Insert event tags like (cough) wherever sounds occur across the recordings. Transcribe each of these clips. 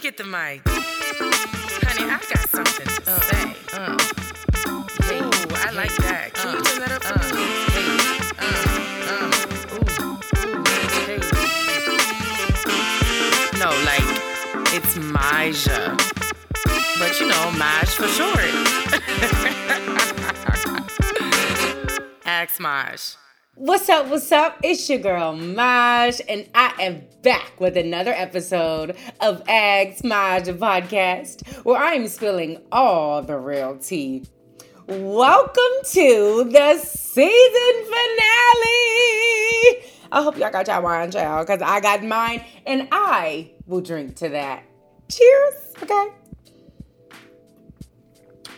me get the mic. Honey, I got something to uh, say. Uh, hey, Ooh, I hey, like that. Can uh, you turn that up for uh, me? Hey, uh, uh, ooh, hey. No, like, it's Maja. But you know, Maj for short. (laughs) Ask Maj. What's up? What's up? It's your girl Maj, and I am back with another episode of Ask Maj podcast, where I am spilling all the real tea. Welcome to the season finale. I hope y'all got y'all wine, child, because I got mine, and I will drink to that. Cheers. Okay.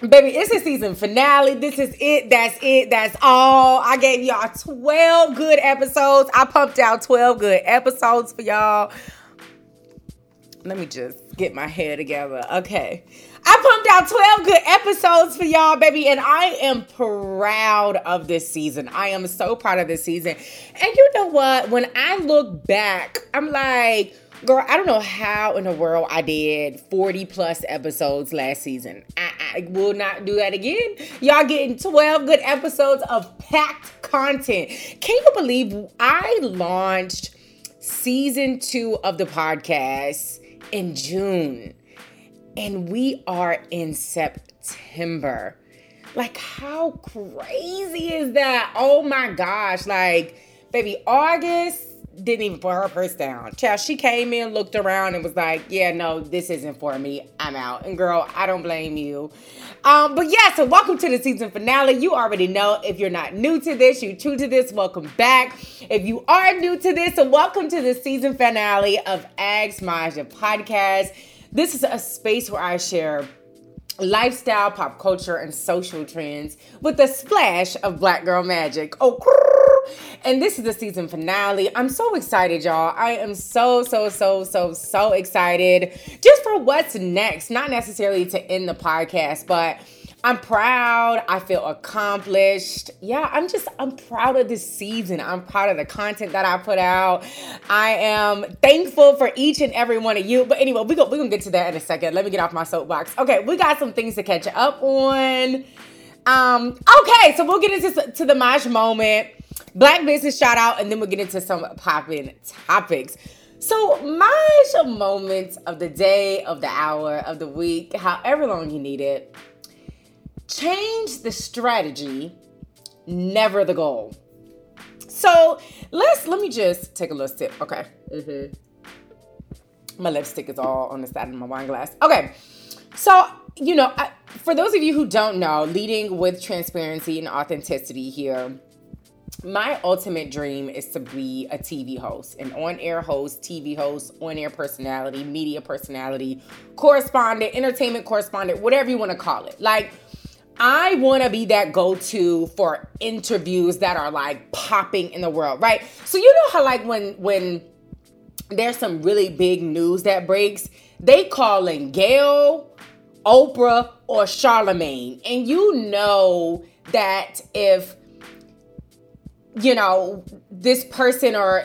Baby, it's a season finale. This is it. That's it. That's all. I gave y'all 12 good episodes. I pumped out 12 good episodes for y'all. Let me just get my hair together. Okay. I pumped out 12 good episodes for y'all, baby, and I am proud of this season. I am so proud of this season. And you know what? When I look back, I'm like, girl, I don't know how in the world I did 40 plus episodes last season. I, I will not do that again. Y'all getting 12 good episodes of packed content. Can you believe I launched season two of the podcast in June and we are in September? Like, how crazy is that? Oh my gosh. Like, baby, August didn't even put her purse down. Child, she came in, looked around, and was like, "Yeah, no, this isn't for me. I'm out." And girl, I don't blame you. Um, but yeah, so welcome to the season finale. You already know if you're not new to this, you true to this, welcome back. If you are new to this, so welcome to the season finale of Ask Maja podcast. This is a space where I share lifestyle, pop culture, and social trends with a splash of black girl magic. Oh, and this is the season finale. I'm so excited, y'all. I am so, so, so, so, so excited just for what's next. Not necessarily to end the podcast, but I'm proud. I feel accomplished. Yeah, I'm just, I'm proud of this season. I'm proud of the content that I put out. I am thankful for each and every one of you. But anyway, we're going to get to that in a second. Let me get off my soapbox. Okay, we got some things to catch up on. Um, okay, so we'll get into to the Maj moment. Black business shout out, and then we'll get into some popping topics. So, my moments of the day, of the hour, of the week, however long you need it, change the strategy, never the goal. So let's let me just take a little sip. Okay. Mm-hmm. My lipstick is all on the side of my wine glass. Okay. So you know, I, for those of you who don't know, leading with transparency and authenticity here my ultimate dream is to be a TV host, an on air host, TV host, on air personality, media personality, correspondent, entertainment correspondent, whatever you want to call it. Like, I want to be that go to for interviews that are like popping in the world, right? So, you know how, like, when, when, there's some really big news that breaks, they call in Gayle, Oprah, or Charlemagne. And you know that if you know, this person or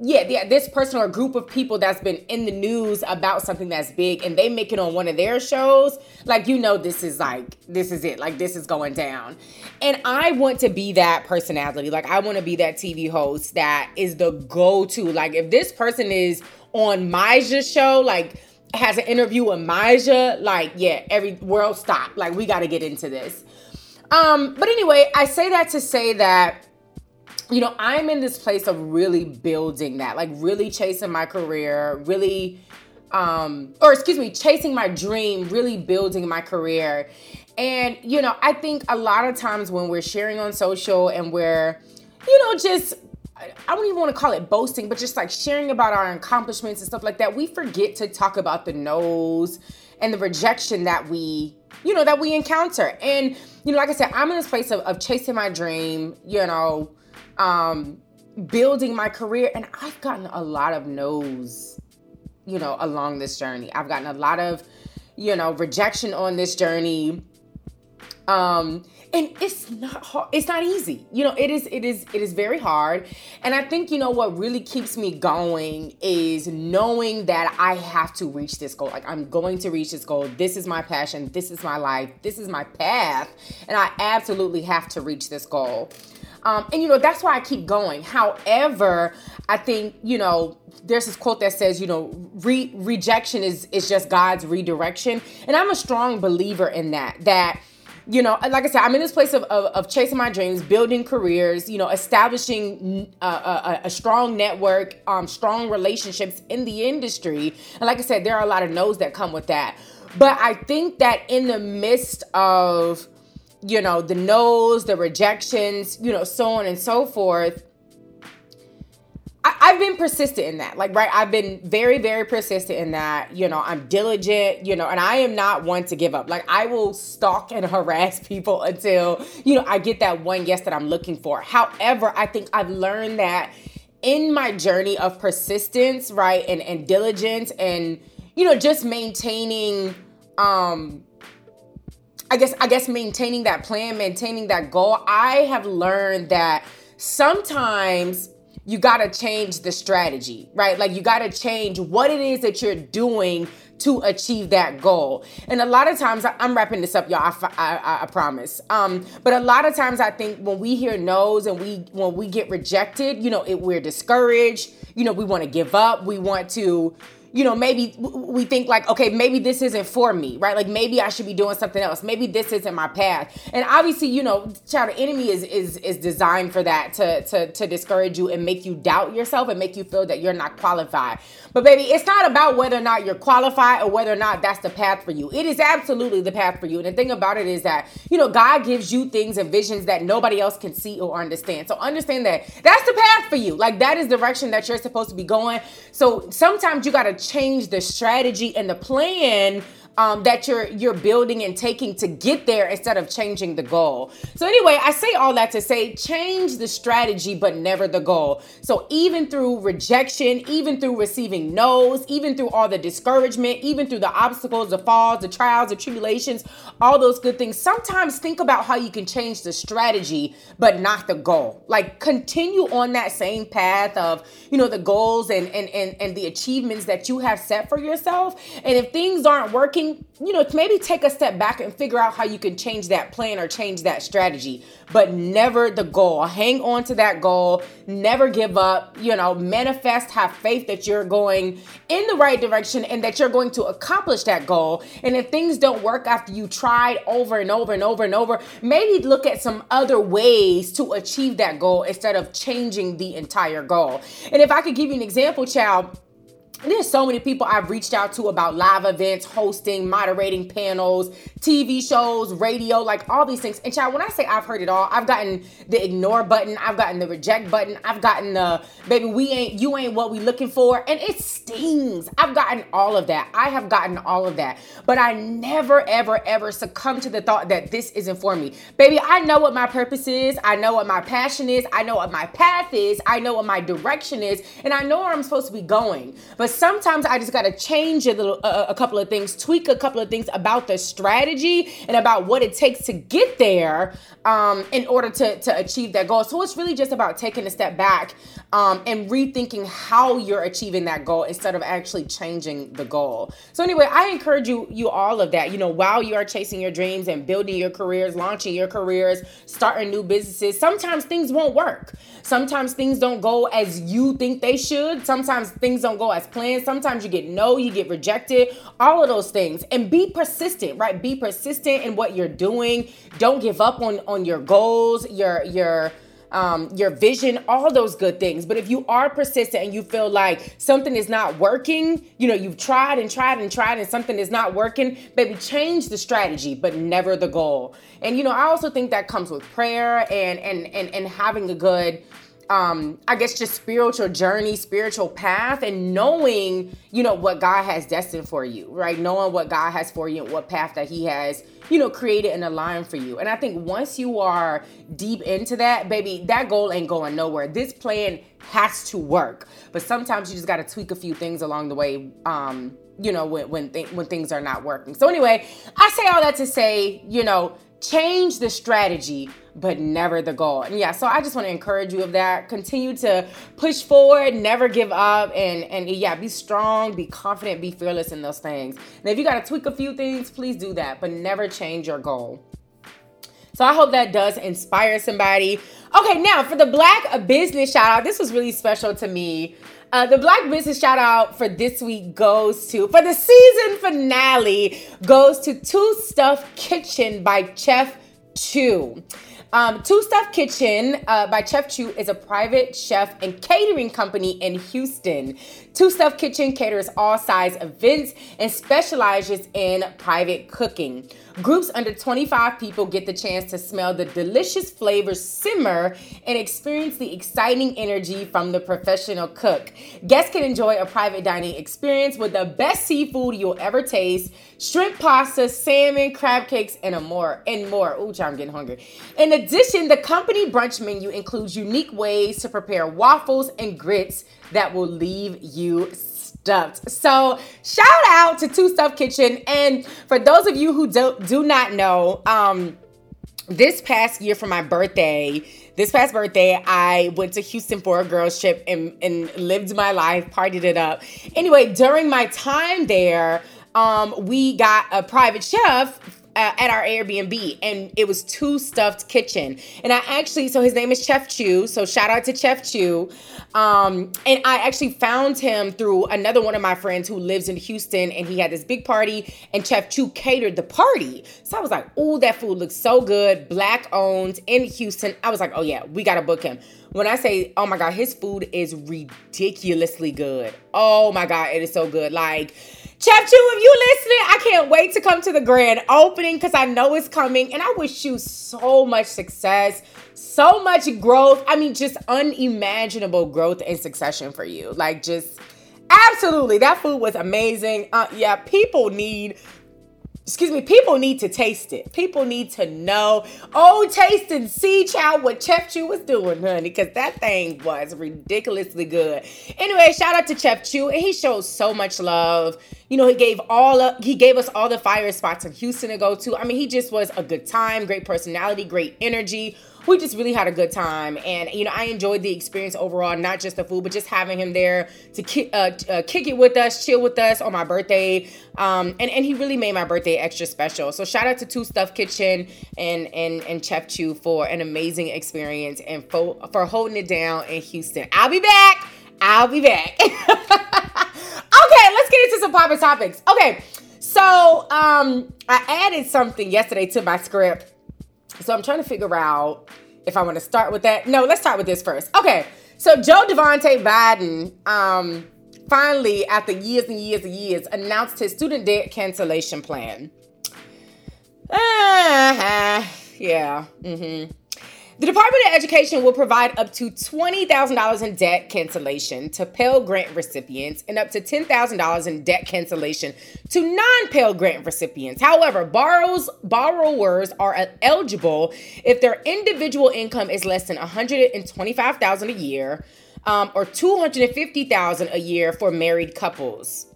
yeah, yeah, this person or group of people that's been in the news about something that's big and they make it on one of their shows, like you know this is like this is it. Like this is going down. And I want to be that personality. Like I want to be that TV host that is the go-to. Like if this person is on Maja's show, like has an interview with Maja, like yeah, every world stop. Like we got to get into this. Um, but anyway, I say that to say that you know, I'm in this place of really building that, like really chasing my career, really um or excuse me, chasing my dream, really building my career. And you know, I think a lot of times when we're sharing on social and we're you know, just I don't even want to call it boasting, but just like sharing about our accomplishments and stuff like that, we forget to talk about the no's and the rejection that we, you know, that we encounter. And, you know, like I said, I'm in this place of, of chasing my dream, you know, um, building my career. And I've gotten a lot of no's, you know, along this journey. I've gotten a lot of, you know, rejection on this journey. Um, and it's not hard, it's not easy. You know, it is it is it is very hard. And I think you know what really keeps me going is knowing that I have to reach this goal. Like I'm going to reach this goal. This is my passion. This is my life. This is my path. And I absolutely have to reach this goal. Um, and you know, that's why I keep going. However, I think, you know, there's this quote that says, you know, re- rejection is is just God's redirection. And I'm a strong believer in that. That you know, like I said, I'm in this place of, of, of chasing my dreams, building careers, you know, establishing a, a, a strong network, um, strong relationships in the industry. And like I said, there are a lot of no's that come with that. But I think that in the midst of you know, the no's, the rejections, you know, so on and so forth. I, have been persistent in that. Like, right, I've been very, very persistent in that. You know, I'm diligent, you know, and I am not one to give up. Like, I will stalk and (laughs) harass people until, you know, I get that one yes that I'm looking for. However, I think I've learned that in my journey of persistence, right, and, and diligence and, you know, just maintaining um I guess I guess maintaining that plan, maintaining that goal, I have learned that sometimes you got to change the strategy, right? Like you got to change what it is that you're doing to achieve that goal. And a lot of times, I'm wrapping this up, y'all. I, I, I promise. Um, but a lot of times, I think when we hear no's and we when we get rejected, you know, it, we're discouraged. You know, we want to give up. We want to, you know, maybe we think like, okay, maybe this isn't for me, right? Like maybe I should be doing something else. Maybe this isn't my path. And obviously, you know, child, enemy is is is designed for that to to to discourage you and make you doubt yourself and make you feel that you're not qualified. But baby, it's not about whether or not you're qualified or whether or not that's the path for you. It is absolutely the path for you. And the thing about it is that, you know, God gives you things and visions that nobody else can see or understand. So understand that that's the path for you. Like that is direction that you're supposed to be going. So sometimes you got to change the strategy and the plan um, that you're you're building and taking to get there instead of changing the goal. So anyway, I say all that to say change the strategy but never the goal. So even through rejection, even through receiving no's, even through all the discouragement, even through the obstacles, the falls, the trials, the tribulations, all those good things, sometimes think about how you can change the strategy but not the goal. Like continue on that same path of, you know, the goals and and and, and the achievements that you have set for yourself. And if things aren't working you know, maybe take a step back and figure out how you can change that plan or change that strategy, but never the goal. Hang on to that goal, never give up, you know, manifest, have faith that you're going in the right direction and that you're going to accomplish that goal. And if things don't work after you tried over and over and over and over, maybe look at some other ways to achieve that goal instead of changing the entire goal. And if I could give you an example, child, there's so many people I've reached out to about live events, hosting, moderating panels, TV shows, radio, like all these things. And child, when I say I've heard it all, I've gotten the ignore button, I've gotten the reject button, I've gotten the baby, we ain't, you ain't what we looking for. And it stings. I've gotten all of that. I have gotten all of that. But I never, ever, ever succumb to the thought that this isn't for me. Baby, I know what my purpose is. I know what my passion is. I know what my path is. I know what my direction is. And I know where I'm supposed to be going. But sometimes I just got to change a little, uh, a couple of things, tweak a couple of things about the strategy and about what it takes to get there um, in order to, to achieve that goal. So it's really just about taking a step back um, and rethinking how you're achieving that goal instead of actually changing the goal. So anyway, I encourage you, you all of that, you know, while you are chasing your dreams and building your careers, launching your careers, starting new businesses, sometimes things won't work. Sometimes things don't go as you think they should. Sometimes things don't go as planned. Sometimes you get no, you get rejected, all of those things. And be persistent, right? Be persistent in what you're doing. Don't give up on on your goals, your your um, your vision, all those good things. But if you are persistent and you feel like something is not working, you know, you've tried and tried and tried and something is not working, baby, change the strategy, but never the goal. And you know, I also think that comes with prayer and and and, and having a good um i guess just spiritual journey spiritual path and knowing you know what god has destined for you right? Knowing what god has for you and what path that he has you know created and aligned for you. And i think once you are deep into that baby that goal ain't going nowhere. This plan has to work. But sometimes you just got to tweak a few things along the way um you know, when when th- when things are not working. So anyway, I say all that to say, you know, change the strategy but never the goal. And yeah, so I just want to encourage you of that. Continue to push forward, never give up, and and yeah, be strong, be confident, be fearless in those things. And if you got to tweak a few things, please do that, but never change your goal. So I hope that does inspire somebody. Okay, now for the Black Business shout out, this was really special to me. Uh, the Black Business shout out for this week goes to, for the season finale, goes to Two Stuff Kitchen by Chef Chew. Um, Two Stuff Kitchen uh, by Chef Chu is a private chef and catering company in Houston. Two Stuff Kitchen caters all size events and specializes in private cooking. Groups under 25 people get the chance to smell the delicious flavors simmer and experience the exciting energy from the professional cook. Guests can enjoy a private dining experience with the best seafood you'll ever taste, shrimp pasta, salmon, crab cakes, and a more and more. Ooh, I'm getting hungry. In addition, the company brunch menu includes unique ways to prepare waffles and grits that will leave you stuffed. So shout out to Two Stuff Kitchen. And for those of you who do, do not know, um, this past year for my birthday, this past birthday, I went to Houston for a girls trip and, and lived my life, partied it up. Anyway, during my time there, um, we got a private chef uh, at our Airbnb, and it was two stuffed kitchen. And I actually, so his name is Chef Chu. So shout out to Chef Chu. Um, and I actually found him through another one of my friends who lives in Houston, and he had this big party, and Chef Chu catered the party. So I was like, oh, that food looks so good, black owned in Houston. I was like, oh yeah, we gotta book him. When I say, oh my god, his food is ridiculously good. Oh my god, it is so good. Like Chef Chew, if you listening, I can't wait to come to the grand opening because I know it's coming. And I wish you so much success, so much growth. I mean, just unimaginable growth and succession for you. Like, just absolutely. That food was amazing. Uh, yeah, people need excuse me, people need to taste it. People need to know. Oh, taste and see, child, what Chef Chew was doing, honey, because that thing was ridiculously good. Anyway, shout out to Chef Chew, and he shows so much love. You know, he gave all of, he gave us all the fire spots in Houston to go to. I mean, he just was a good time, great personality, great energy we just really had a good time. And you know i enjoyed the experience overall not just the food but just having him there to ki- uh, uh, kick it with us chill with us on my birthday. Um, and, and he really made my birthday extra special. So shout out to two stuff kitchen and and and chef chew for an amazing experience and for, for holding it down in houston. I'll be back. I'll be back. (laughs) Okay let's get into some popular topics. Okay so um i added something yesterday to my script so I'm trying to figure out if I want to start with that. No, let's start with this first. Okay. So Joe Devontae Biden, um, finally, after years and years and years, announced his student debt cancellation plan. Uh-huh. Yeah. Mm-hmm. The Department of Education will provide up to $20,000 in debt cancellation to Pell Grant recipients and up to $10,000 in debt cancellation to non Pell Grant recipients. However, borrows, borrowers are eligible if their individual income is less than $125,000 a year um, or $250,000 a year for married couples.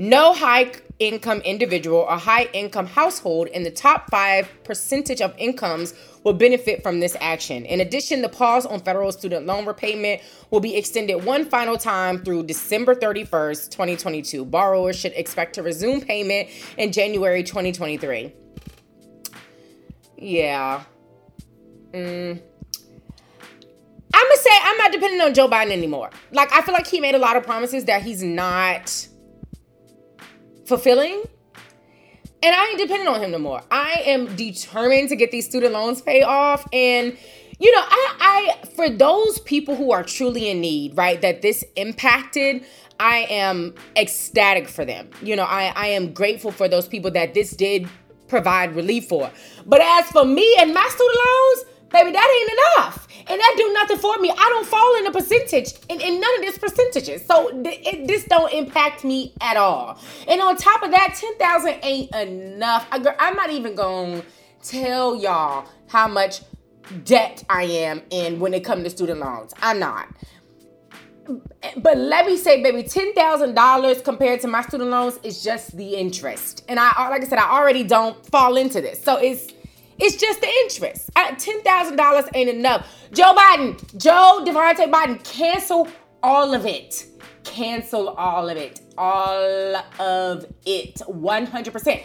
No high income individual or high income household in the top five percentage of incomes will benefit from this action. In addition, the pause on federal student loan repayment will be extended one final time through December 31st, 2022. Borrowers should expect to resume payment in January 2023. Yeah. Mm. I'm gonna say I'm not depending on Joe Biden anymore. Like I feel like he made a lot of promises that he's not fulfilling. And I ain't dependent on him no more. I am determined to get these student loans paid off. And, you know, I, I, for those people who are truly in need, right, that this impacted, I am ecstatic for them. You know, I, I am grateful for those people that this did provide relief for. But as for me and my student loans, baby, that ain't enough and that do nothing for me. I don't fall in a percentage in, in none of this percentages. So th- it, this don't impact me at all. And on top of that, 10,000 ain't enough. I, I'm not even going to tell y'all how much debt I am in when it comes to student loans. I'm not. but let me say, baby, ten thousand dollars compared to my student loans is just the interest, and I like I said, I already don't fall into this, so it's it's just the interest. Ten thousand dollars ain't enough. Joe Biden, Joe Devontae Biden, cancel all of it. Cancel all of it. All of it. One hundred percent.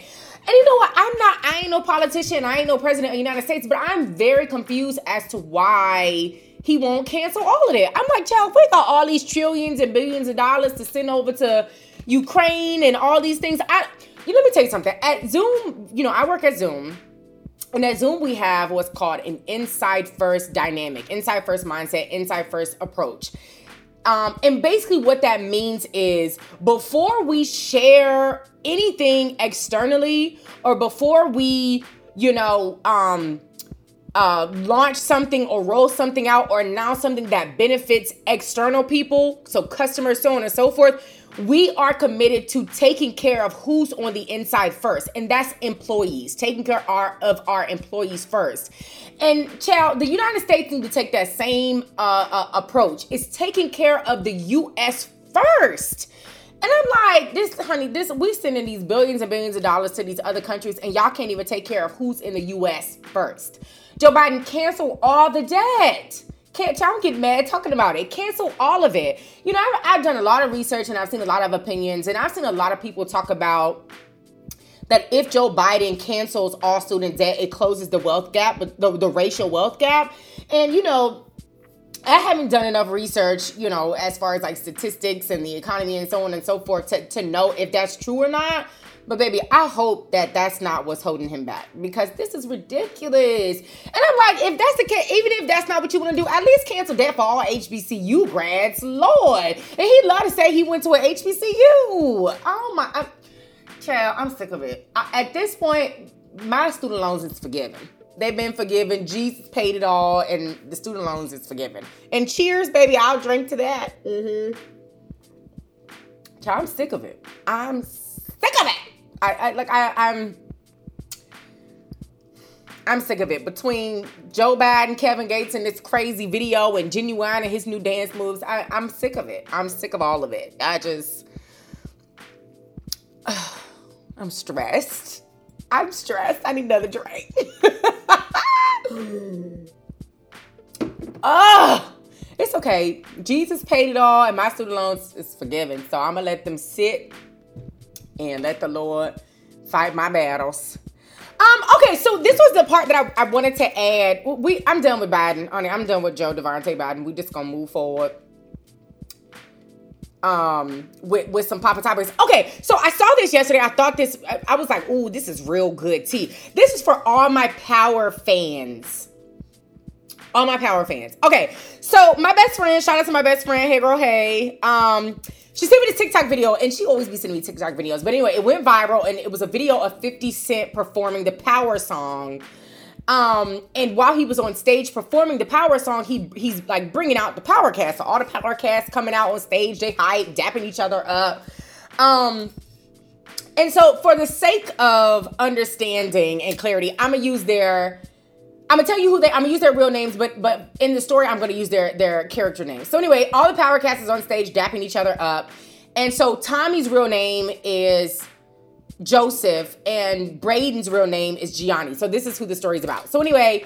And you know what? I'm not, I ain't no politician, I ain't no president of the United States, but I'm very confused as to why he won't cancel all of it. I'm like, child, we got all these trillions and billions of dollars to send over to Ukraine and all these things. I you let me tell you something. At Zoom, you know, I work at Zoom. And at Zoom, we have what's called an inside first dynamic, inside first mindset, inside first approach. Um, and basically, what that means is before we share anything externally or before we, you know, um, uh, launch something or roll something out or announce something that benefits external people, so customers, so on and so forth, we are committed to taking care of who's on the inside first, and that's employees, taking care of our, employees first. And child, the United States need to take that same uh, uh, approach. It's taking care of the U.S. first. And I'm like, this, honey, this we sending these billions and billions of dollars to these other countries, and y'all can't even take care of who's in the U.S. first. Joe Biden cancel all the debt. Can't y'all get mad talking about it? Cancel all of it. You know, I've, I've done a lot of research and I've seen a lot of opinions, and I've seen a lot of people talk about that if Joe Biden cancels all student debt, it closes the wealth gap, the, the racial wealth gap. And you know, I haven't done enough research, you know, as far as like statistics and the economy and so on and so forth to, to know if that's true or not. But baby, I hope that that's not what's holding him back because this is ridiculous. And I'm like, if that's the case, even if that's not what you want to do, at least cancel that for all HBCU grads, Lord. And he love to say he went to an HBCU. Oh my, I'm, child, I'm sick of it. I, at this point, my student loans is forgiven. They've been forgiven. Jesus paid it all, and the student loans is forgiven. And cheers, baby. I'll drink to that. Mm-hmm. Child, I'm sick of it. I'm sick of it. I, I like I, I'm I'm sick of it. Between Joe Biden, Kevin Gates, and this crazy video, and Ginuwine and his new dance moves, I, I'm sick of it. I'm sick of all of it. I just, uh, (sighs) I'm stressed. I'm stressed. I need another drink. (laughs) oh, it's okay. Jesus paid it all, and my student loans is forgiven. So I'm gonna let them sit and let the Lord fight my battles. Um, okay, so this was the part that I, I wanted to add. We I'm done with Biden. Honey, I'm done with Joe Devontae Biden. We just gonna move forward. Um, with, with some Papa topics. Okay, so I saw this yesterday. I thought this, I, I was like, ooh, this is real good tea. This is for all my power fans. All my power fans. Okay, so my best friend, shout out to my best friend, hey girl, hey. Um, she sent me this TikTok video, and she always be sending me TikTok videos. But anyway, it went viral, and it was a video of 50 Cent performing the Power song. Um, and while he was on stage performing the Power song, he he's like bringing out the Power cast. So all the Power cast coming out on stage, they hype, dapping each other up. Um, and so for the sake of understanding and clarity, I'm gonna use their I'm gonna tell you who they. I'm gonna use their real names, but but in the story, I'm gonna use their their character names. So anyway, all the power cast is on stage dapping each other up, and so Tommy's real name is Joseph, and Brayden's real name is Gianni. So this is who the story's about. So anyway,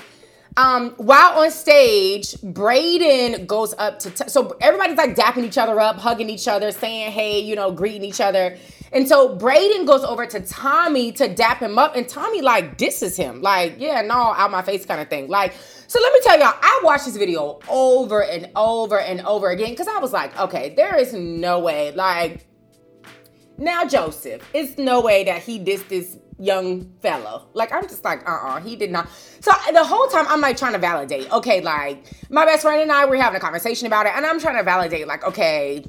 um, while on stage, Brayden goes up to t- so everybody's like dapping each other up, hugging each other, saying hey, you know, greeting each other. And so Brayden goes over to Tommy to dap him up, and Tommy like disses him, like, yeah, no, out my face kind of thing. Like, so let me tell y'all, I watched this video over and over and over again because I was like, okay, there is no way. Like, now Joseph, it's no way that he dissed this young fellow. Like, I'm just like, uh uh-uh, uh he did not. So the whole time I'm like trying to validate, okay, like, my best friend and I were having a conversation about it, and I'm trying to validate, like, okay,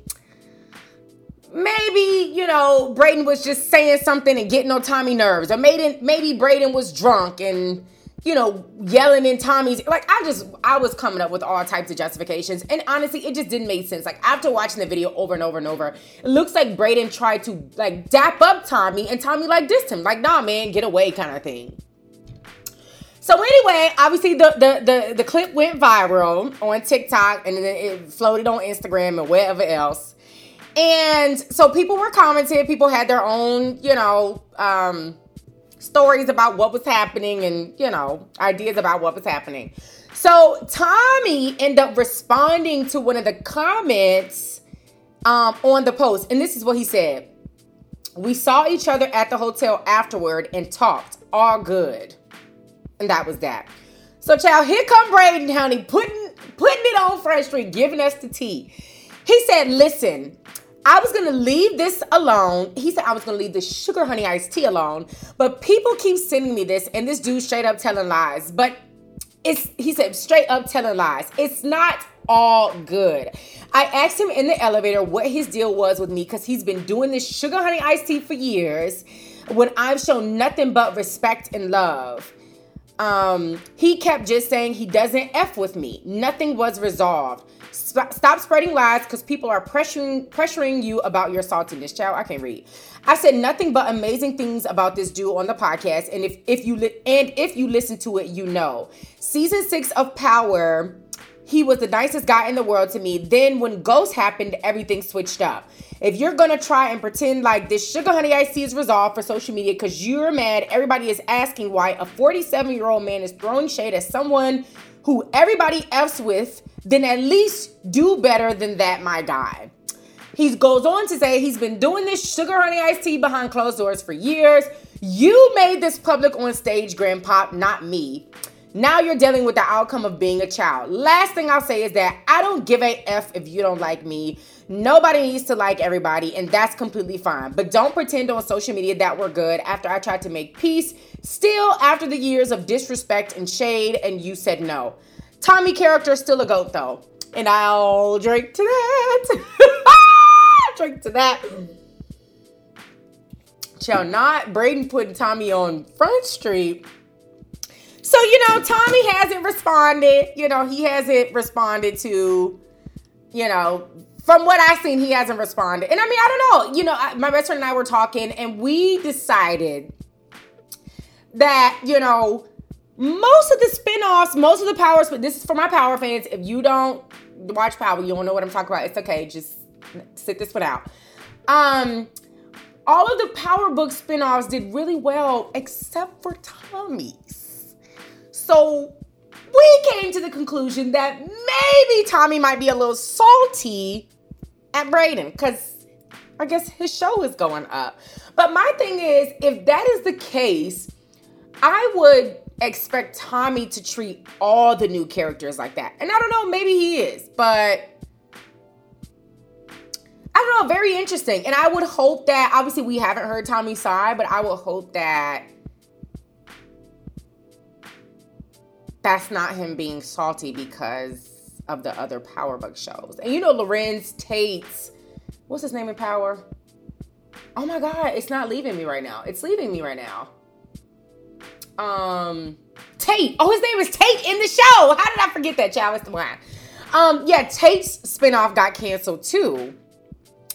maybe you know Brayden was just saying something and getting on Tommy nerves, or maybe maybe Brayden was drunk and you know yelling in Tommy's like I just I was coming up with all types of justifications, and honestly, it just didn't make sense. Like after watching the video over and over and over, it looks like Brayden tried to like dap up Tommy, and Tommy like dissed him, like nah man, get away kind of thing. So anyway, obviously the, the the the clip went viral on TikTok and then it floated on Instagram and wherever else. And so people were commenting, people had their own, you know, um, stories about what was happening and, you know, ideas about what was happening. So Tommy ended up responding to one of the comments um, on the post. And this is what he said. We saw each other at the hotel afterward and talked. All good. And that was that. So, child, here come Brayden, honey, putting putting it on Front Street, giving us the tea. He said, listen, I was gonna leave this alone. He said I was gonna leave the sugar honey iced tea alone, but people keep sending me this, and this dude straight up telling lies. But it's he said straight up telling lies. It's not all good. I asked him in the elevator what his deal was with me because he's been doing this sugar honey iced tea for years when I've shown nothing but respect and love. Um, he kept just saying he doesn't F with me. Nothing was resolved. Stop spreading lies because people are pressuring pressuring you about your saltiness. Child, I can't read. I said nothing but amazing things about this dude on the podcast, and if if you li- and if you listen to it, you know. Season six of Power, he was the nicest guy in the world to me. Then when Ghost happened, everything switched up. If you're gonna try and pretend like this sugar honey iced tea is resolved for social media because you're mad, everybody is asking why a 47 year old man is throwing shade at someone who everybody f's with then at least do better than that, my guy. He goes on to say he's been doing this sugar honey iced tea behind closed doors for years. You made this public on stage, Grandpa, not me. Now you're dealing with the outcome of being a child. Last thing I'll say is that I don't give a F if you don't like me. Nobody needs to like everybody, and that's completely fine. But don't pretend on social media that we're good after I tried to make peace. Still, after the years of disrespect and shade, and you said no. Tommy character is still a goat though. And I'll drink to that. (laughs) drink to that. Shall not Brayden putting Tommy on Front Street. So, you know, Tommy hasn't responded. You know, he hasn't responded to, you know, from what I've seen, he hasn't responded. And I mean, I don't know. You know, I, my best friend and I were talking, and we decided that, you know, most of the spin-offs, most of the powers, but this is for my power fans. If you don't watch Power, you don't know what I'm talking about. It's okay. Just sit this one out. Um, all of the Power Book spin-offs did really well, except for Tommy's. So we came to the conclusion that maybe Tommy might be a little salty at Brayden because I guess his show is going up. But my thing is, if that is the case, I would expect Tommy to treat all the new characters like that. And I don't know, maybe he is, but I don't know, very interesting. And I would hope that obviously we haven't heard Tommy's side, but I would hope that that's not him being salty because of the other Power Book shows. And you know, Larenz Tate's what's his name in Power? Oh my god, it's not leaving me right now. It's leaving me right now um Tate. Oh, his name is Tate in the show. How did I forget that, child? It's the one. Um, yeah, Tate's spinoff got canceled too.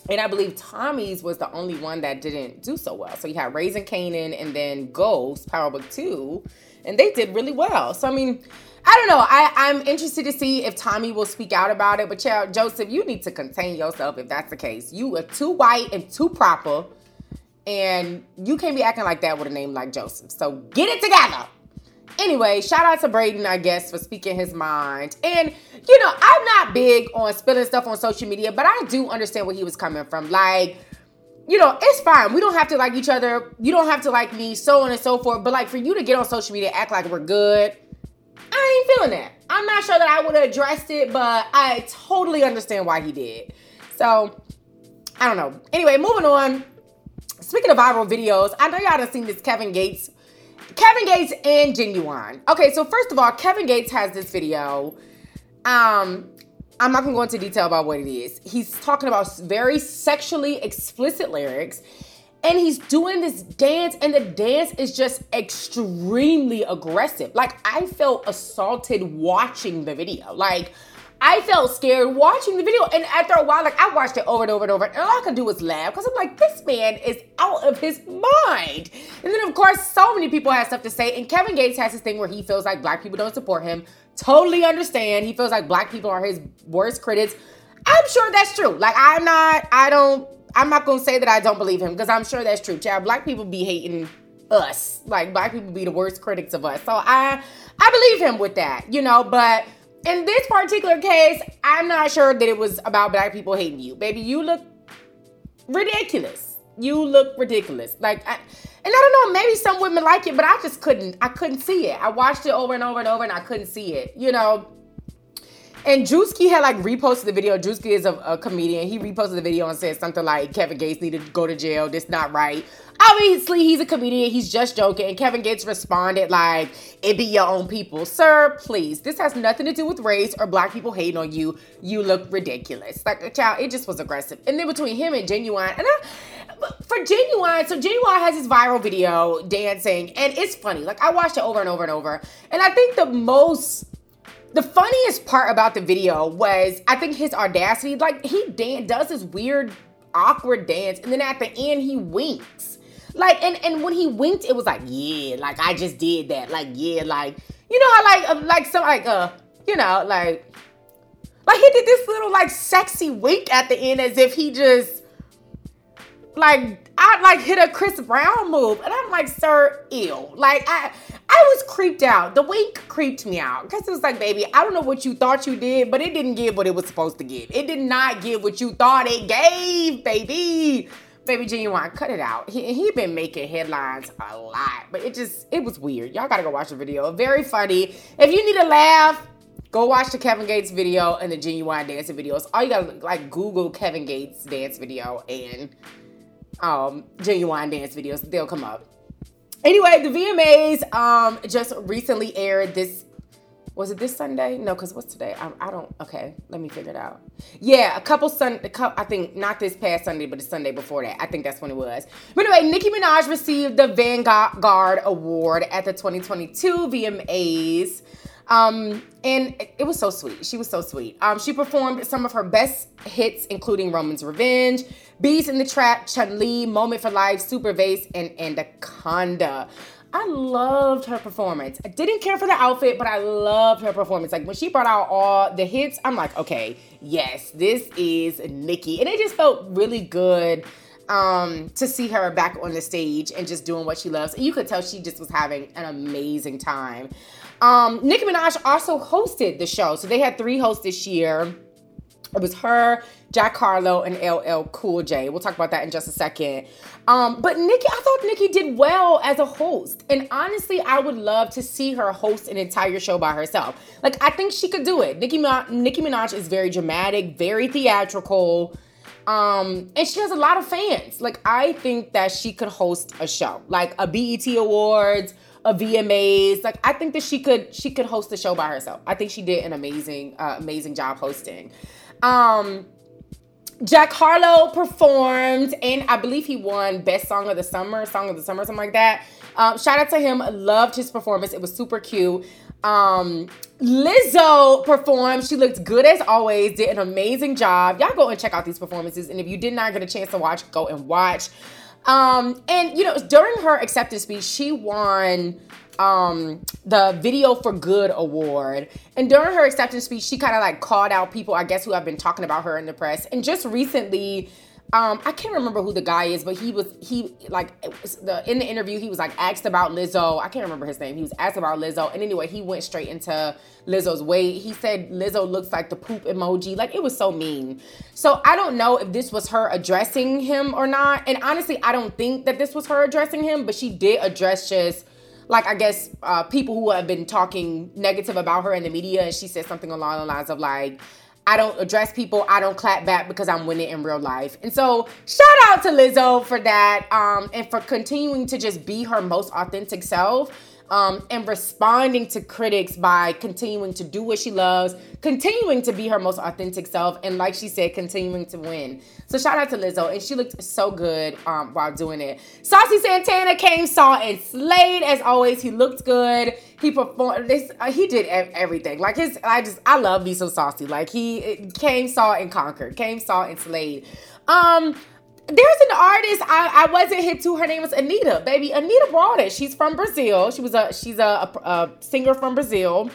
And I believe Tommy's was the only one that didn't do so well. So you had Raising Kanan and then Ghost, Power Book 2, and they did really well. So I mean, I don't know. I, I'm interested to see if Tommy will speak out about it. But child, Joseph, you need to contain yourself if that's the case. You are too white and too proper and you can't be acting like that with a name like Joseph. So get it together. Anyway, shout out to Brayden, I guess, for speaking his mind. And, you know, I'm not big on spilling stuff on social media, but I do understand where he was coming from. Like, you know, it's fine. We don't have to like each other. You don't have to like me, so on and so forth. But like for you to get on social media, act like we're good, I ain't feeling that. I'm not sure that I would have addressed it, but I totally understand why he did. So, I don't know. Anyway, moving on. Speaking of viral videos, I know y'all have seen this Kevin Gates. Kevin Gates and Ginuwine. Okay, so first of all, Kevin Gates has this video. Um, I'm not gonna go into detail about what it is. He's talking about very sexually explicit lyrics, and he's doing this dance, and the dance is just extremely aggressive. Like I felt assaulted watching the video. Like I felt scared watching the video. And after a while, like I watched it over and over and over, and all I could do was laugh because I'm like, this man is out of his mind. And then, of course, so many people have stuff to say. And Kevin Gates has this thing where he feels like black people don't support him. Totally understand. He feels like black people are his worst critics. I'm sure that's true. Like, I'm not, I don't, I'm not gonna say that I don't believe him because I'm sure that's true. Child, black people be hating us. Like black people be the worst critics of us. So I I believe him with that, you know, but in this particular case, I'm not sure that it was about black people hating you. Baby, you look ridiculous. You look ridiculous. Like I, and I don't know, maybe some women like it, but I just couldn't I couldn't see it. I watched it over and over and over and I couldn't see it. You know, and Drewski had like reposted the video. Drewski is a, a, comedian. He reposted the video and said something like Kevin Gates needed to go to jail. This not right. Obviously, he's a comedian. He's just joking. And Kevin Gates responded like, it be your own people. Sir, please. This has nothing to do with race or black people hating on you. You look ridiculous. Like, a child, it just was aggressive. And then between him and Ginuwine, and I, for Ginuwine, so Ginuwine has his viral video dancing, and it's funny. Like, I watched it over and over and over. And I think the most the funniest part about the video was I think his audacity. Like he dan- does this weird, awkward dance, and then at the end he winks. Like and and when he winked, it was like yeah, like I just did that. Like yeah, like you know how like uh, like some like uh you know like like he did this little like sexy wink at the end as if he just like I like hit a Chris Brown move, and I'm like, sir, ill. Like I I was creeped out. The wink creeped me out because it was like, baby, I don't know what you thought you did, but it didn't give what it was supposed to give. It did not give what you thought it gave, baby. Baby Ginuwine, cut it out. He he been making headlines a lot, but it just it was weird. Y'all gotta go watch the video. Very funny. If you need a laugh, go watch the Kevin Gates video and the Ginuwine dancing videos. All you gotta like Google Kevin Gates dance video and um Ginuwine dance videos. They'll come up. Anyway, the VMAs um just recently aired this was it this Sunday? No, because what's today? I, I, don't. Okay, let me figure it out. Yeah, a couple Sun. I think not this past Sunday, but the Sunday before that. I think that's when it was. But anyway, Nicki Minaj received the Vanguard Award at the 2022 VMAs. Um, and it was so sweet. She was so sweet. Um, she performed some of her best hits, including Roman's Revenge, Beez in the Trap, Chun Li, Moment for Life, Super Bass, and Anaconda. I loved her performance. I didn't care for the outfit, but I loved her performance. Like when she brought out all the hits, I'm like, okay, yes, this is Nicki. And it just felt really good um, to see her back on the stage and just doing what she loves. And you could tell she just was having an amazing time. Um, Nicki Minaj also hosted the show. So they had three hosts this year. It was her, Jack Harlow, and LL Cool J. We'll talk about that in just a second. Um, but Nicki, I thought Nicki did well as a host. And honestly, I would love to see her host an entire show by herself. Like, I think she could do it. Nicki, Nicki Minaj is very dramatic, very theatrical. Um, and she has a lot of fans. Like, I think that she could host a show, like a BET Awards, a VMAs. Like, I think that she could she could host the show by herself. I think she did an amazing, uh, amazing job hosting. Um, Jack Harlow performed, and I believe he won Best Song of the Summer, Song of the Summer, something like that. Um, shout out to him. Loved his performance. It was super cute. Um, Lizzo performed. She looked good as always. Did an amazing job. Y'all go and check out these performances. And if you did not get a chance to watch, go and watch. Um, and you know, during her acceptance speech, she won um the video for good award. And during her acceptance speech she kind of like called out people i guess who have been talking about her in the press. And just recently um i can't remember who the guy is but he was he like the in the interview he was like asked about lizzo. I can't remember his name. He was asked about lizzo. And anyway he went straight into lizzo's weight. He said lizzo looks like the poop emoji. Like it was so mean. So i don't know if this was her addressing him or not. And honestly i don't think that this was her addressing him but she did address just like I guess uh, people who have been talking negative about her in the media, and she said something along the lines of like, I don't address people, I don't clap back because I'm winning in real life. And so shout out to Lizzo for that, um, and for continuing to just be her most authentic self um, and responding to critics by continuing to do what she loves, continuing to be her most authentic self, and like she said, continuing to win. So shout out to Lizzo, and she looked so good um, while doing it. Saucy Santana came, saw, and slayed as always. He looked good. He performed this. Uh, he did everything. Like his, I just, I love me so saucy. Like he came, saw, and conquered. Came, saw, and slayed. Um, there's an artist I, I wasn't hit to. Her name was Anitta, Baby, Anitta brought it. She's from Brazil. She was a she's a, a, a singer from Brazil,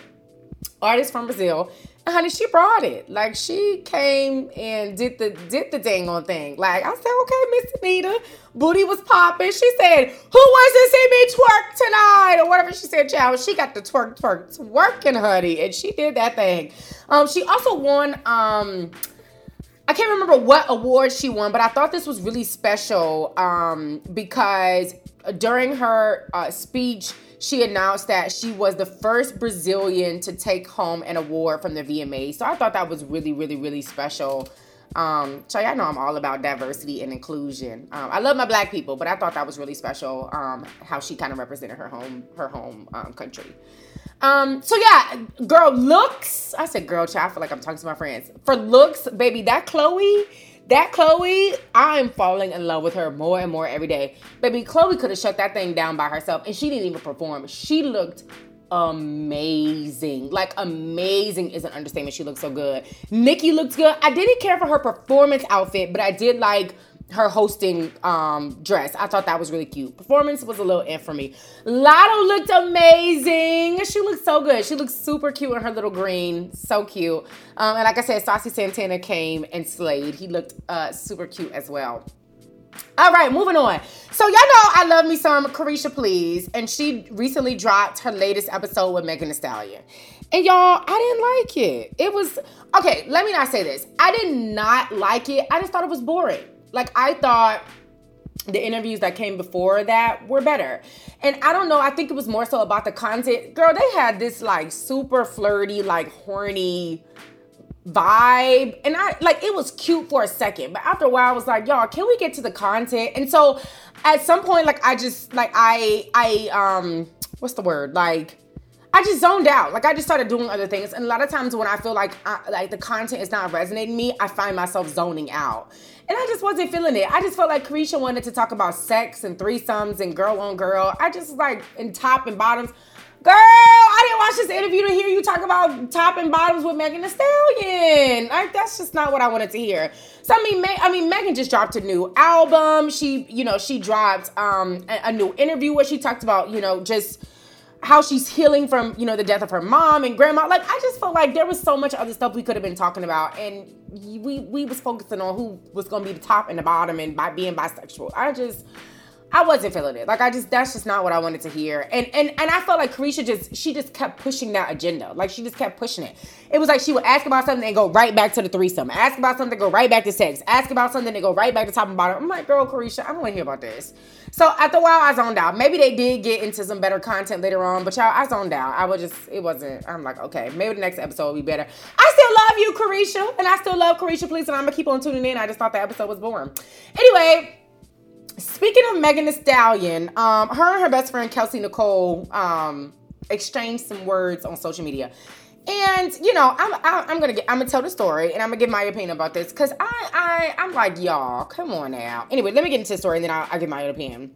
artist from Brazil. And honey, she brought it. Like she came and did the did the dang on thing. Like I said, okay, Miss Anitta, booty was popping. She said, "Who wants to see me twerk tonight?" or whatever she said. Child, she got the twerk twerk twerking, honey, and she did that thing. Um, she also won um I can't remember what award she won, but I thought this was really special um, because during her uh, speech, she announced that she was the first Brazilian to take home an award from the VMA. So I thought that was really, really, really special. Um, so y'all know I'm all about diversity and inclusion. Um, I love my black people, but I thought that was really special. Um, how she kind of represented her home, her home um, country. Um, so yeah, girl looks. I said girl child. I feel like I'm talking to my friends. For looks, baby, that Chloe, that Chloe, I am falling in love with her more and more every day. Baby, Chloe could have shut that thing down by herself and she didn't even perform. She looked amazing. Like amazing is an understatement. She looked so good. Nicki looked good. I didn't care for her performance outfit, but I did like her hosting um, dress. I thought that was really cute. Performance was a little in for me. Latto looked amazing. She looked so good. She looked super cute in her little green. So cute. Um, and like I said, Saucy Santana came and slayed. He looked uh, super cute as well. All right, moving on. So y'all know I love me some Caresha Please, and she recently dropped her latest episode with Megan Thee Stallion. And y'all, I didn't like it. It was okay. Let me not say this. I did not like it. I just thought it was boring. Like I thought the interviews that came before that were better. And I don't know, I think it was more so about the content. Girl, they had this like super flirty, like horny vibe. And I like it was cute for a second, but after a while I was like, y'all, can we get to the content? And so at some point, like I just like I I um what's the word? Like I just zoned out. Like I just started doing other things, and a lot of times when I feel like I, like the content is not resonating me, I find myself zoning out, and I just wasn't feeling it. I just felt like Caresha wanted to talk about sex and threesomes and girl on girl. I just like in top and bottoms. Girl, I didn't watch this interview to hear you talk about top and bottoms with Megan Thee Stallion. Like that's just not what I wanted to hear. So I mean, I mean, Megan just dropped a new album. She, you know, she dropped um a, a new interview where she talked about, you know, just how she's healing from you know the death of her mom and grandma. Like i just felt like there was so much other stuff we could have been talking about and we we was focusing on who was going to be the top and the bottom and by being bisexual. I just I wasn't feeling it. Like I just that's just not what I wanted to hear. And and and I felt like Caresha just she just kept pushing that agenda. Like she just kept pushing it. It was like she would ask about something and go right back to the threesome. Ask about something, go right back to sex. Ask about something and go right back to top and bottom. I'm like, girl, Caresha, I don't want to hear about this. So after a while, I zoned out. Maybe they did get into some better content later on, but y'all, I zoned out. I was just, it wasn't. I'm like, okay, maybe the next episode will be better. I still love you, Caresha, and I still love Caresha, please, and I'm gonna keep on tuning in. I just thought the episode was boring. Anyway. Speaking of Megan Thee Stallion, um, her and her best friend Kelsey Nicole um, exchanged some words on social media. And you know, I'm I, am gonna get I'm gonna tell the story and I'm gonna give my opinion about this because I I I'm like y'all, come on now. Anyway, let me get into the story and then I'll, I'll give my opinion,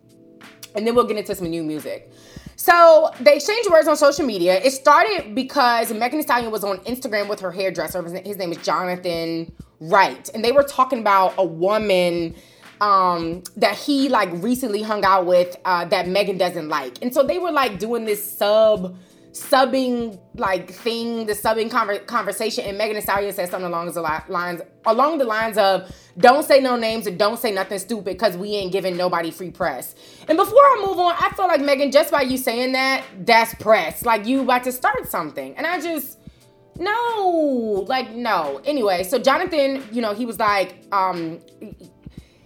and then we'll get into some new music. So they exchanged words on social media. It started because Megan Thee Stallion was on Instagram with her hairdresser. His name is Jonathan Wright, and they were talking about a woman um that he like recently hung out with uh that Megan doesn't like. And so they were like doing this sub subbing like thing, the subbing conver- conversation, and Megan Thee Stallion said something along the lines along the lines of "Don't say no names and don't say nothing stupid because we ain't giving nobody free press." And before I move on, I feel like Megan, just by you saying that, that's press. Like you about to start something, and I just no, like no. Anyway, so Jonathan, you know, he was like, um,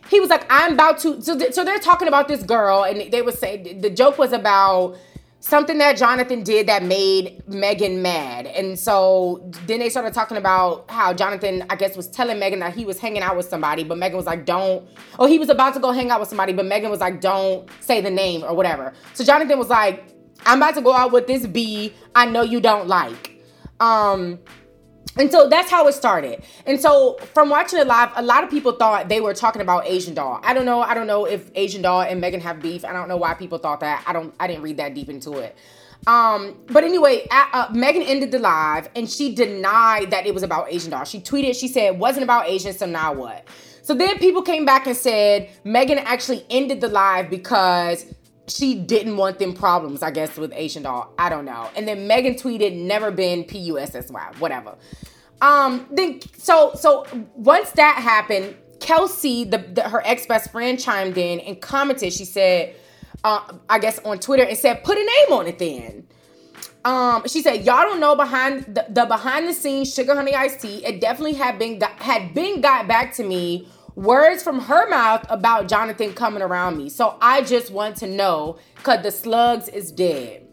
he was like, I'm about to. So, th- so they're talking about this girl, and they would say the joke was about something that Jonathan did that made Megan mad. And so then they started talking about how Jonathan, I guess, was telling Megan that he was hanging out with somebody, but Megan was like, don't. Oh, he was about to go hang out with somebody, but Megan was like, don't say the name or whatever. So Jonathan was like, I'm about to go out with this B I know you don't like. Um, And so that's how it started. And so from watching it live, a lot of people thought they were talking about Asian doll. I don't know. I don't know if Asian doll and Megan have beef. I don't know why people thought that. I don't. I didn't read that deep into it. Um, but anyway, uh, Megan ended the live and she denied that it was about Asian doll. She tweeted, she said it wasn't about Asian, so now what? So then people came back and said Megan actually ended the live because she didn't want them problems, I guess, with Asian doll. I don't know. And then Megan tweeted, never been P-U-S-S-Y, whatever. Um, then so so once that happened, Kelsey, the, the her ex-best friend, chimed in and commented. She said, uh, I guess on Twitter and said, put a name on it then. Um, she said, y'all don't know behind the, the behind the scenes sugar honey iced tea. It definitely had been got, had been got back to me words from her mouth about Jonathan coming around me. So I just want to know because the slugs is dead.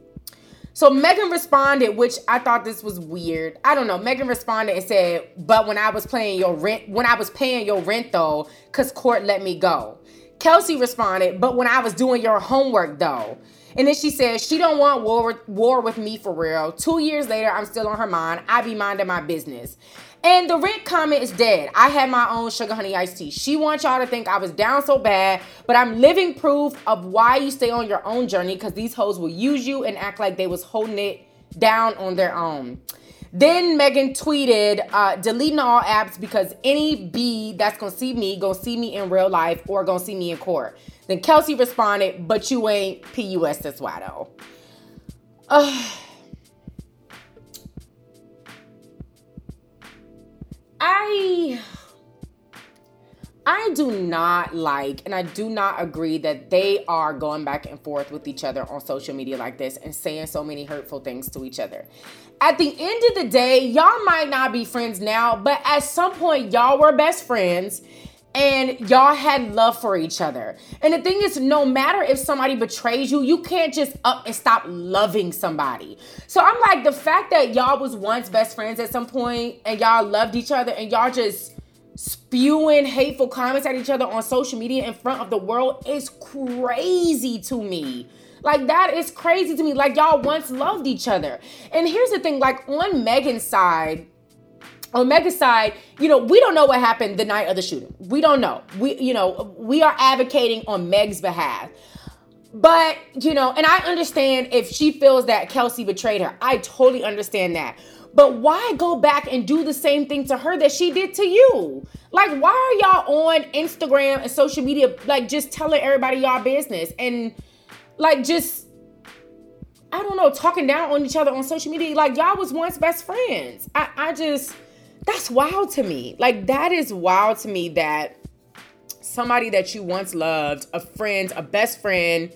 So Megan responded, which I thought this was weird. I don't know. Megan responded and said, "But when I was paying your rent, when I was paying your rent though, cause court let me go." Kelsey responded, "But when I was doing your homework though." And then she says she don't want war war with me for real. Two years later, I'm still on her mind. I be minding my business. And the rent comment is dead. I had my own sugar honey iced tea. She wants y'all to think I was down so bad, but I'm living proof of why you stay on your own journey because these hoes will use you and act like they was holding it down on their own. Then Megan tweeted, uh, deleting all apps because any B that's gonna see me, gonna see me in real life or gonna see me in court. Then Kelsey responded, but you ain't P-U-S-S-Y though. Uh, (sighs) I I do not like and I do not agree that they are going back and forth with each other on social media like this and saying so many hurtful things to each other. At the end of the day, y'all might not be friends now, but at some point y'all were best friends and y'all had love for each other. And the thing is, no matter if somebody betrays you, you can't just up and stop loving somebody. So I'm like, the fact that y'all was once best friends at some point and y'all loved each other and y'all just spewing hateful comments at each other on social media in front of the world is crazy to me. Like that is crazy to me. Like y'all once loved each other. And here's the thing, like on Megan's side, on Mega's side, you know, we don't know what happened the night of the shooting. We don't know. We, you know, we are advocating on Meg's behalf. But, you know, and I understand if she feels that Kelsey betrayed her. I totally understand that. But why go back and do the same thing to her that she did to you? Like, why are y'all on Instagram and social media, like, just telling everybody y'all business and, like, just, I don't know, talking down on each other on social media? Like, y'all was once best friends. I, I just, that's wild to me. Like that is wild to me that somebody that you once loved, a friend, a best friend,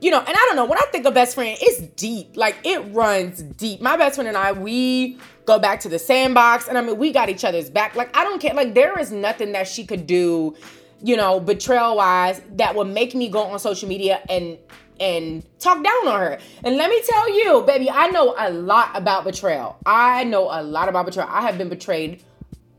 you know, and I don't know, when I think of best friend, it's deep. Like it runs deep. My best friend and I, we go back to the sandbox and I mean, we got each other's back. Like I don't care. Like there is nothing that she could do, you know, betrayal wise that would make me go on social media and and talk down on her. And let me tell you, baby, I know a lot about betrayal. I know a lot about betrayal. I have been betrayed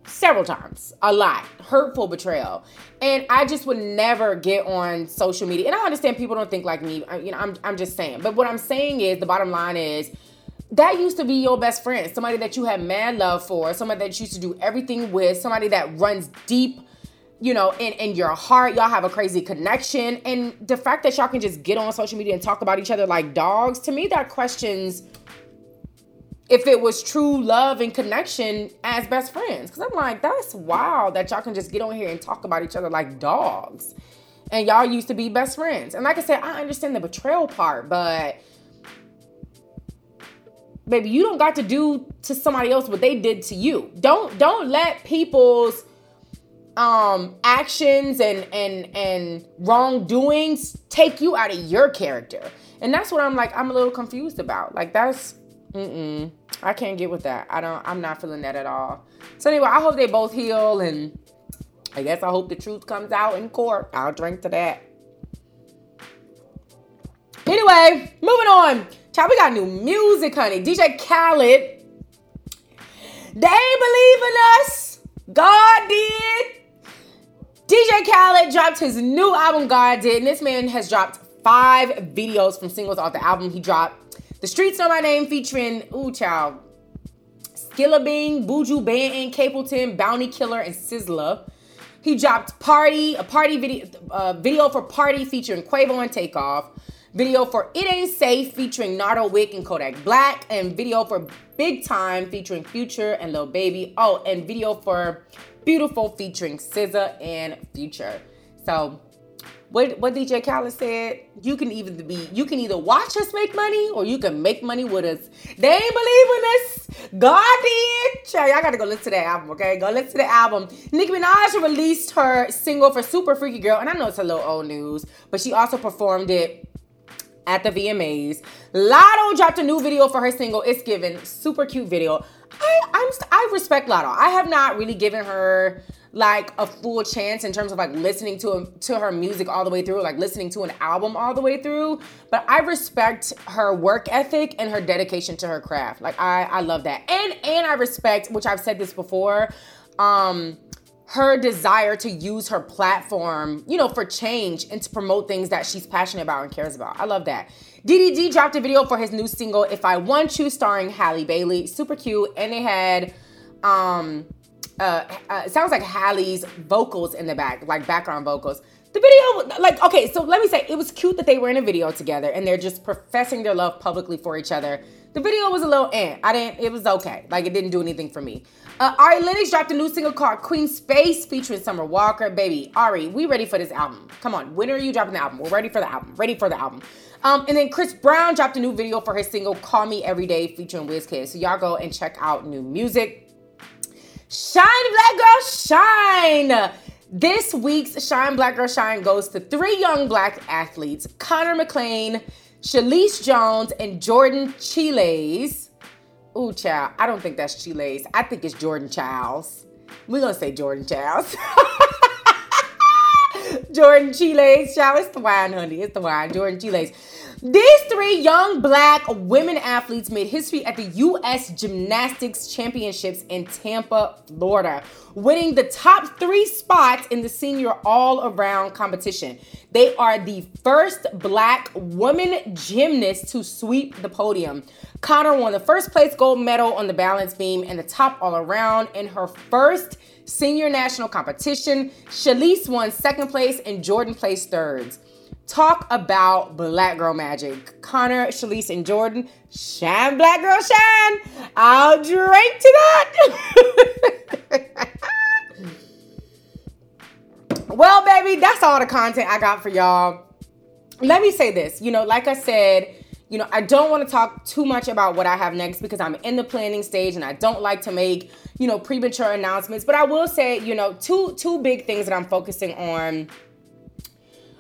several times, a lot, hurtful betrayal. And I just would never get on social media. And I understand people don't think like me. You know, I'm I'm just saying. But what I'm saying is the bottom line is that used to be your best friend, somebody that you had mad love for, somebody that you used to do everything with, somebody that runs deep you know, in, in your heart, y'all have a crazy connection. And the fact that y'all can just get on social media and talk about each other like dogs, to me, that questions if it was true love and connection as best friends. Cause I'm like, that's wild that y'all can just get on here and talk about each other like dogs. And y'all used to be best friends. And like I said, I understand the betrayal part, but baby, you don't got to do to somebody else what they did to you. Don't don't let people's um actions and and and wrongdoings take you out of your character. And that's what i'm like i'm a little confused about. Like that's mm-mm. I can't get with that. I don't i'm not feeling that at all. So anyway i hope they both heal and i guess i hope the truth comes out in court. I'll drink to that. Anyway moving on. Child we got new music honey. Dj khaled. They believe in us. God did DJ Khaled dropped his new album, God Did, and this man has dropped five videos from singles off the album. He dropped The Streets Know My Name featuring, ooh, child, Skillibeng, Buju Banton, Capleton, Bounty Killer, and Sizzla. He dropped Party, a party video, uh, video for Party featuring Quavo and Takeoff. Video for It Ain't Safe featuring Nardo Wick and Kodak Black. And video for Big Time featuring Future and Lil Baby. Oh, and video for Beautiful featuring SZA and Future. So what what DJ Khaled said, you can either be you can either watch us make money or you can make money with us. They ain't believing us. God did. Y'all gotta go listen to that album, okay? Go listen to the album. Nicki Minaj released her single for Super Freaky Girl, and I know it's a little old news, but she also performed it at the VMAs. Latto dropped a new video for her single. It's given super cute video. I I'm I respect Latto. I have not really given her like a full chance in terms of like listening to to her music all the way through, like listening to an album all the way through. But I respect her work ethic and her dedication to her craft. Like I I love that. And and I respect, which I've said this before, um her desire to use her platform, you know, for change and to promote things that she's passionate about and cares about. I love that. DDG dropped a video for his new single "If I Want You" starring Halle Bailey. Super cute, and they had um uh, uh, sounds like Halle's vocals in the back, like background vocals. The video, like, okay, so let me say, it was cute that they were in a video together and they're just professing their love publicly for each other. The video was a little eh. I didn't, it was okay. Like, it didn't do anything for me. Uh, Ari Lennox dropped a new single called Queen Space featuring Summer Walker. Baby, Ari, we ready for this album. Come on, when are you dropping the album? We're ready for the album. Ready for the album. Um, and then Chris Brown dropped a new video for his single Call Me Every Day featuring Wizkid. So y'all go and check out new music. Shine Black Girl Shine. This week's Shine Black Girl Shine goes to three young black athletes Konnor McClain, Shilese Jones, and Jordan Chiles. Ooh, child. I don't think that's Chiles. I think it's Jordan Childs. We're going to say Jordan Childs. (laughs) Jordan Chiles. Child, it's the wine, honey. It's the wine. Jordan Chiles. These three young black women athletes made history at the U.S. Gymnastics Championships in Tampa, Florida, winning the top three spots in the senior all around competition. They are the first black woman gymnast to sweep the podium. Konnor won the first place gold medal on the balance beam and the top all around in her first senior national competition. Shilese won second place and Jordan placed thirds talk about black girl magic. Konnor, Shilese, and Jordan, shine, black girl, shine. I'll drink to that. (laughs) well, baby, that's all the content I got for y'all. Let me say this. You know, like I said, you know, I don't want to talk too much about what I have next because I'm in the planning stage and I don't like to make, you know, premature announcements. But I will say, you know, two two big things that I'm focusing on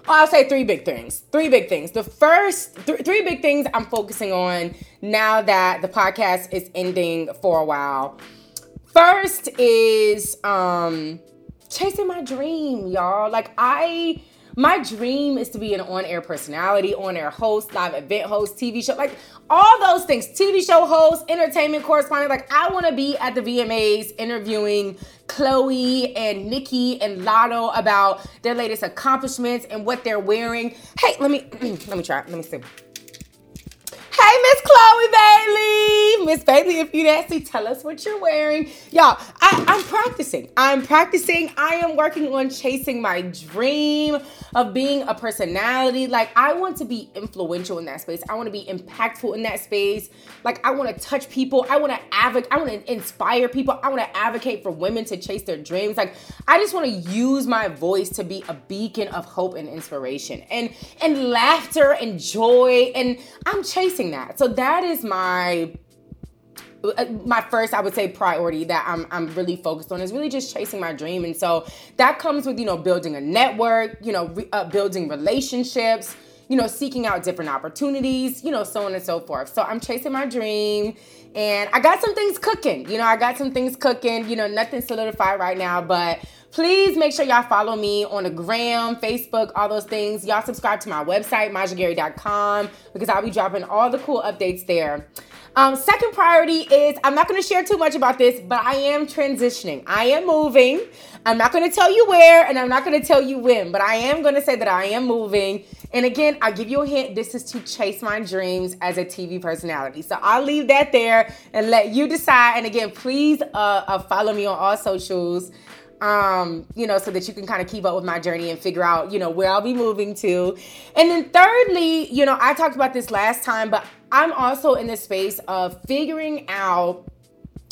Oh, I'll say three big things. Three big things. The first th- three big things I'm focusing on now that the podcast is ending for a while. First is um chasing my dream, y'all. Like I my dream is to be an on-air personality, on-air host, live event host, TV show, like all those things. TV show host, entertainment correspondent. Like I want to be at the VMAs interviewing Chloe and Nicki and Latto about their latest accomplishments and what they're wearing. Hey, let me (clears throat) let me try. Let me see. Hey, Miss Chloe Bailey. Miss Bailey, if you nasty, tell us what you're wearing. Y'all, I, I'm practicing. I'm practicing. I am working on chasing my dream of being a personality. Like, I want to be influential in that space. I want to be impactful in that space. Like, I want to touch people. I want to advocate. I want to inspire people. I want to advocate for women to chase their dreams. Like, I just want to use my voice to be a beacon of hope and inspiration and and laughter and joy. And I'm chasing that. So that is my my first i would say priority that i'm i'm really focused on is really just chasing my dream. And so that comes with you know building a network you know re, uh, building relationships you know seeking out different opportunities you know so on and so forth. So i'm chasing my dream and i got some things cooking. You know i got some things cooking. You know nothing solidified right now but Please make sure y'all follow me on the gram, Facebook, all those things. Y'all subscribe to my website, majagary.com, because I'll be dropping all the cool updates there. Um, second priority is I'm not going to share too much about this, but I am transitioning. I am moving. I'm not going to tell you where and I'm not going to tell you when, but I am going to say that I am moving. And again, I'll give you a hint. This is to chase my dreams as a TV personality. So I'll leave that there and let you decide. And again, please uh, uh, follow me on all socials um, you know, so that you can kind of keep up with my journey and figure out, you know, where I'll be moving to. And then thirdly, you know, I talked about this last time, but I'm also in the space of figuring out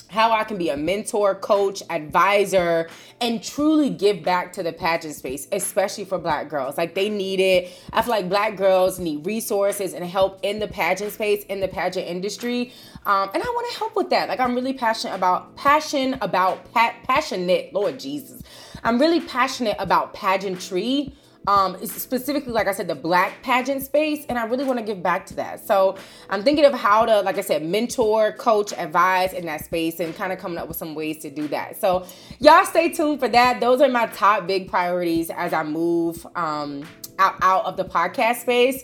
how I can be a mentor, coach, advisor, and truly give back to the pageant space, especially for black girls. Like they need it. I feel like black girls need resources and help in the pageant space, in the pageant industry. Um, and I want to help with that. Like I'm really passionate about passion about pa- passionate, Lord Jesus. I'm really passionate about pageantry um, specifically, like I said, the black pageant space, and I really want to give back to that. So I'm thinking of how to, like I said, mentor, coach, advise in that space, and kind of coming up with some ways to do that. So y'all stay tuned for that. Those are my top big priorities as I move um, out out of the podcast space,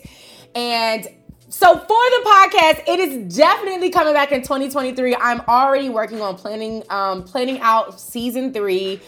and. So for the podcast, it is definitely coming back in 2023. I'm already working on planning um planning out season 3.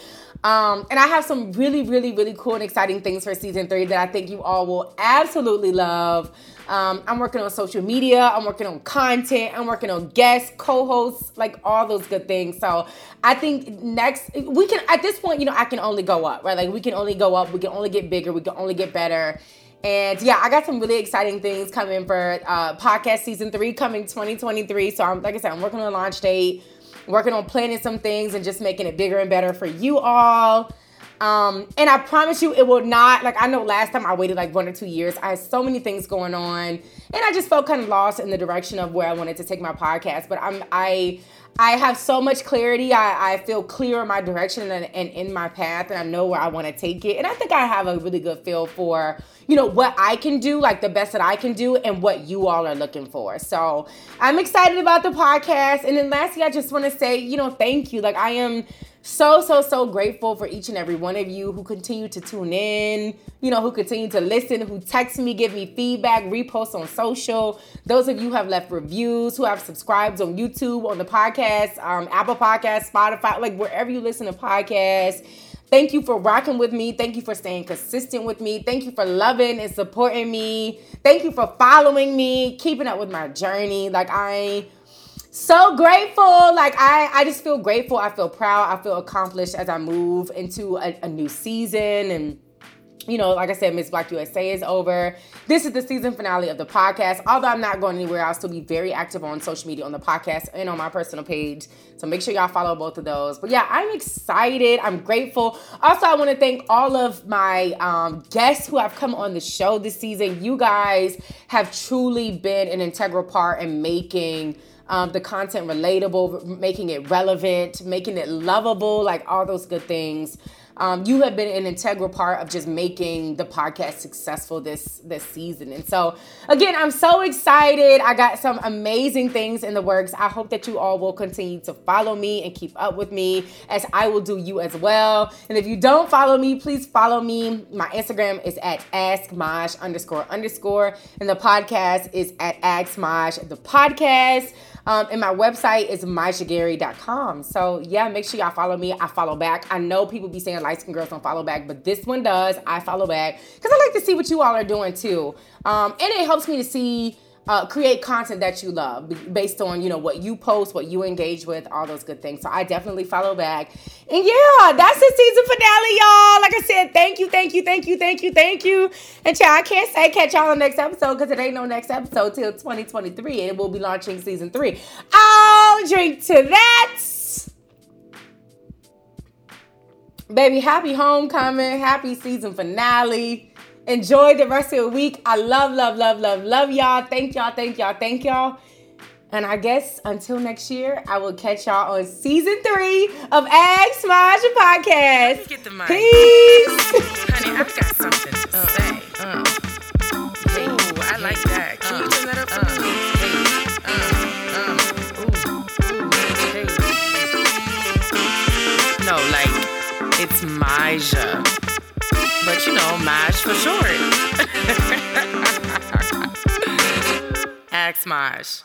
Um, and I have some really, really, really cool and exciting things for season three that I think you all will absolutely love. Um, I'm working on social media, I'm working on content, I'm working on guests, co hosts, like all those good things. So I think next, we can, at this point, you know, I can only go up, right? Like we can only go up, we can only get bigger, we can only get better. And yeah, I got some really exciting things coming for uh, podcast season three coming 2023. So I'm, like I said, I'm working on a launch date working on planning some things and just making it bigger and better for you all. Um, and I promise you, it will not like I know last time I waited like one or two years. I had so many things going on, and I just felt kind of lost in the direction of where I wanted to take my podcast. But I'm I I have so much clarity. I, I feel clear in my direction and, and in my path, and I know where I want to take it. And I think I have a really good feel for you know what I can do, like the best that I can do, and what you all are looking for. So I'm excited about the podcast. And then lastly, I just want to say, you know, thank you. Like I am so so so grateful for each and every one of you who continue to tune in you know who continue to listen who text me give me feedback repost on social those of you have left reviews who have subscribed on youtube on the podcast um, apple podcast spotify like wherever you listen to podcasts Thank you for rocking with me. Thank you for staying consistent with me. Thank you for loving and supporting me. Thank you for following me, keeping up with my journey. Like I so grateful. Like I I just feel grateful. I feel proud. I feel accomplished as I move into a, a new season and you know, like I said, Miss Black USA is over. This is the season finale of the podcast. Although I'm not going anywhere, I'll still be very active on social media on the podcast and on my personal page. So make sure y'all follow both of those. But yeah, I'm excited. I'm grateful. Also, I want to thank all of my um, guests who have come on the show this season. You guys have truly been an integral part in making. Um, the content relatable, making it relevant, making it lovable, like all those good things. Um, you have been an integral part of just making the podcast successful this this season. And so again, I'm so excited. I got some amazing things in the works. I hope that you all will continue to follow me and keep up with me as I will do you as well. And if you don't follow me, please follow me. My Instagram is at askmaj underscore underscore, and the podcast is at askmaj the podcast. Um, and my website is myshagari.com. So yeah, make sure y'all follow me. I follow back. I know people be saying light skin girls don't follow back, but this one does. I follow back because I like to see what you all are doing too. Um, and it helps me to see uh, create content that you love based on you know what you post what you engage with all those good things. So i definitely follow back. And yeah that's the season finale y'all. Like i said thank you thank you thank you thank you thank you. And y'all i can't say catch y'all on the next episode because it ain't no next episode till 2023 and we'll be launching season three. I'll drink to that. Baby happy homecoming happy season finale Enjoy the rest of your week. I love, love, love, love, love y'all. Thank y'all, thank y'all, thank y'all. And I guess until next year, I will catch y'all on season three of Ask Maj Podcast. Get the mic. Peace. Honey, I've got something to Uh, say. Uh. Ooh, I like that. Can you turn that up for me? Uh, uh, ooh, hey. No, like, it's Maja. But you know, Maj for short. (laughs) Ask Maj.